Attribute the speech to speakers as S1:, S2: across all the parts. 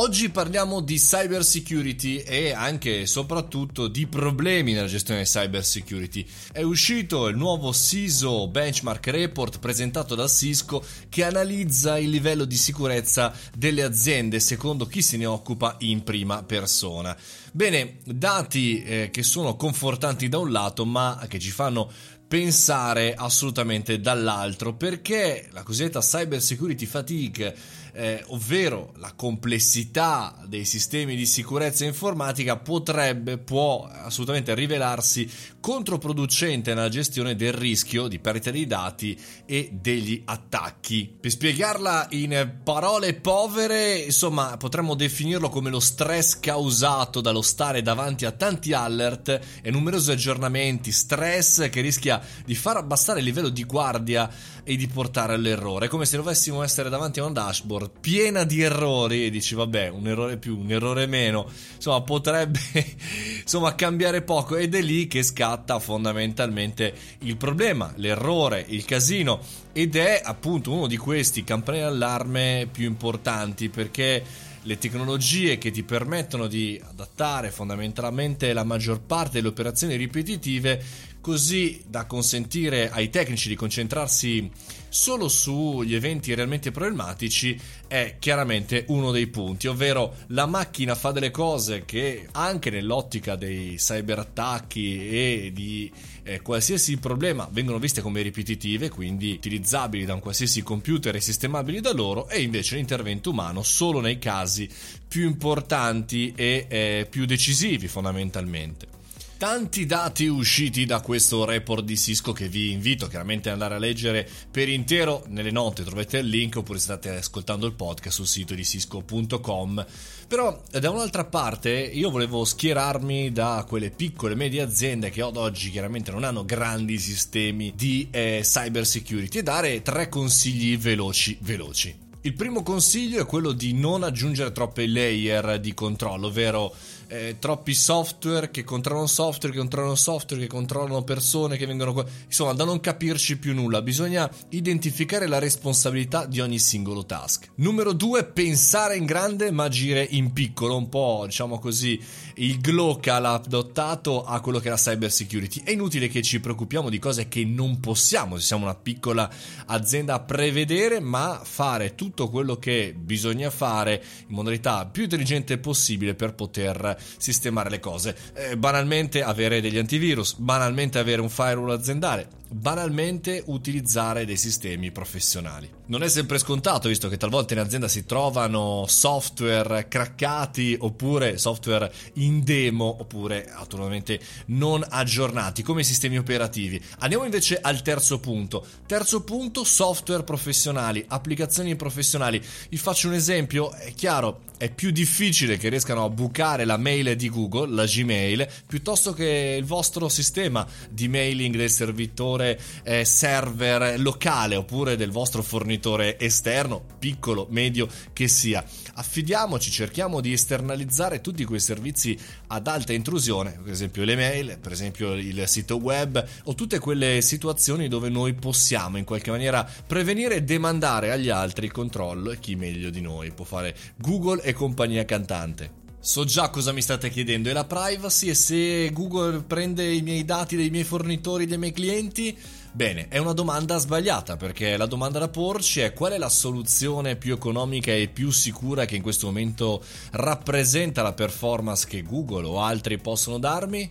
S1: Oggi parliamo di cyber security e anche e soprattutto di problemi nella gestione cyber security. È uscito il nuovo CISO Benchmark Report presentato da Cisco che analizza il livello di sicurezza delle aziende secondo chi se ne occupa in prima persona. Bene, dati eh, che sono confortanti da un lato ma che ci fanno pensare assolutamente dall'altro perché la cosiddetta cyber security fatigue eh, ovvero la complessità dei sistemi di sicurezza informatica potrebbe, può assolutamente rivelarsi controproducente nella gestione del rischio di perdita dei dati e degli attacchi. Per spiegarla in parole povere, insomma, potremmo definirlo come lo stress causato dallo stare davanti a tanti alert e numerosi aggiornamenti, stress che rischia di far abbassare il livello di guardia e di portare all'errore, come se dovessimo essere davanti a un dashboard piena di errori e dici vabbè un errore più, un errore meno, insomma potrebbe insomma cambiare poco ed è lì che scatta fondamentalmente il problema, l'errore, il casino. Ed è appunto uno di questi campanelli d'allarme più importanti perché le tecnologie che ti permettono di adattare fondamentalmente la maggior parte delle operazioni ripetitive così da consentire ai tecnici di concentrarsi solo sugli eventi realmente problematici è chiaramente uno dei punti, ovvero la macchina fa delle cose che anche nell'ottica dei cyberattacchi e di eh, qualsiasi problema vengono viste come ripetitive, quindi utilizzabili da un qualsiasi computer e sistemabili da loro, e invece l'intervento umano solo nei casi più importanti e eh, più decisivi fondamentalmente. Tanti dati usciti da questo report di Cisco che vi invito chiaramente ad andare a leggere per intero nelle note, trovate il link oppure state ascoltando il podcast sul sito di cisco.com. Però da un'altra parte io volevo schierarmi da quelle piccole e medie aziende che ad oggi chiaramente non hanno grandi sistemi di eh, cyber security e dare tre consigli veloci veloci. Il primo consiglio è quello di non aggiungere troppe layer di controllo, ovvero eh, troppi software che controllano software, che controllano software, che controllano persone, che vengono. Insomma, da non capirci più nulla, bisogna identificare la responsabilità di ogni singolo task. Numero due, pensare in grande ma agire in piccolo, un po' diciamo così il glow che l'ha adottato a quello che è la cyber security. È inutile che ci preoccupiamo di cose che non possiamo, se siamo una piccola azienda, prevedere, ma fare tutto quello che bisogna fare in modalità più intelligente possibile per poter sistemare le cose. Eh, banalmente avere degli antivirus, banalmente avere un firewall aziendale, banalmente utilizzare dei sistemi professionali. Non è sempre scontato, visto che talvolta in azienda si trovano software craccati oppure software in demo oppure naturalmente non aggiornati come sistemi operativi. Andiamo invece al terzo punto. Terzo punto, software professionali, applicazioni professionali. Vi faccio un esempio, è chiaro, è più difficile che riescano a bucare la mail di Google, la Gmail, piuttosto che il vostro sistema di mailing del servitore eh, server locale oppure del vostro fornitore esterno, piccolo, medio che sia. Affidiamoci, cerchiamo di esternalizzare tutti quei servizi ad alta intrusione, per esempio le mail, per esempio il sito web o tutte quelle situazioni dove noi possiamo in qualche maniera prevenire e demandare agli altri il controllo e chi meglio di noi può fare Google e compagnia cantante. So già cosa mi state chiedendo, è la privacy e se Google prende i miei dati dei miei fornitori, dei miei clienti? Bene, è una domanda sbagliata perché la domanda da porci è qual è la soluzione più economica e più sicura che in questo momento rappresenta la performance che Google o altri possono darmi?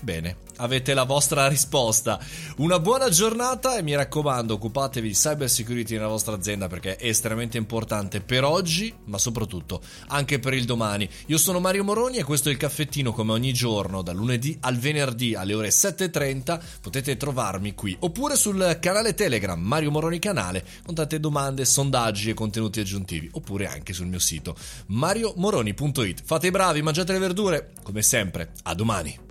S1: Bene, avete la vostra risposta. Una buona giornata e mi raccomando, occupatevi di cyber security nella vostra azienda perché è estremamente importante per oggi, ma soprattutto anche per il domani. Io sono Mario Moroni e questo è il caffettino come ogni giorno, dal lunedì al venerdì alle ore 7:30. Potete trovarmi qui oppure sul canale Telegram Mario Moroni canale con tante domande, sondaggi e contenuti aggiuntivi, oppure anche sul mio sito mariomoroni.it. Fate i bravi, mangiate le verdure, come sempre. A domani.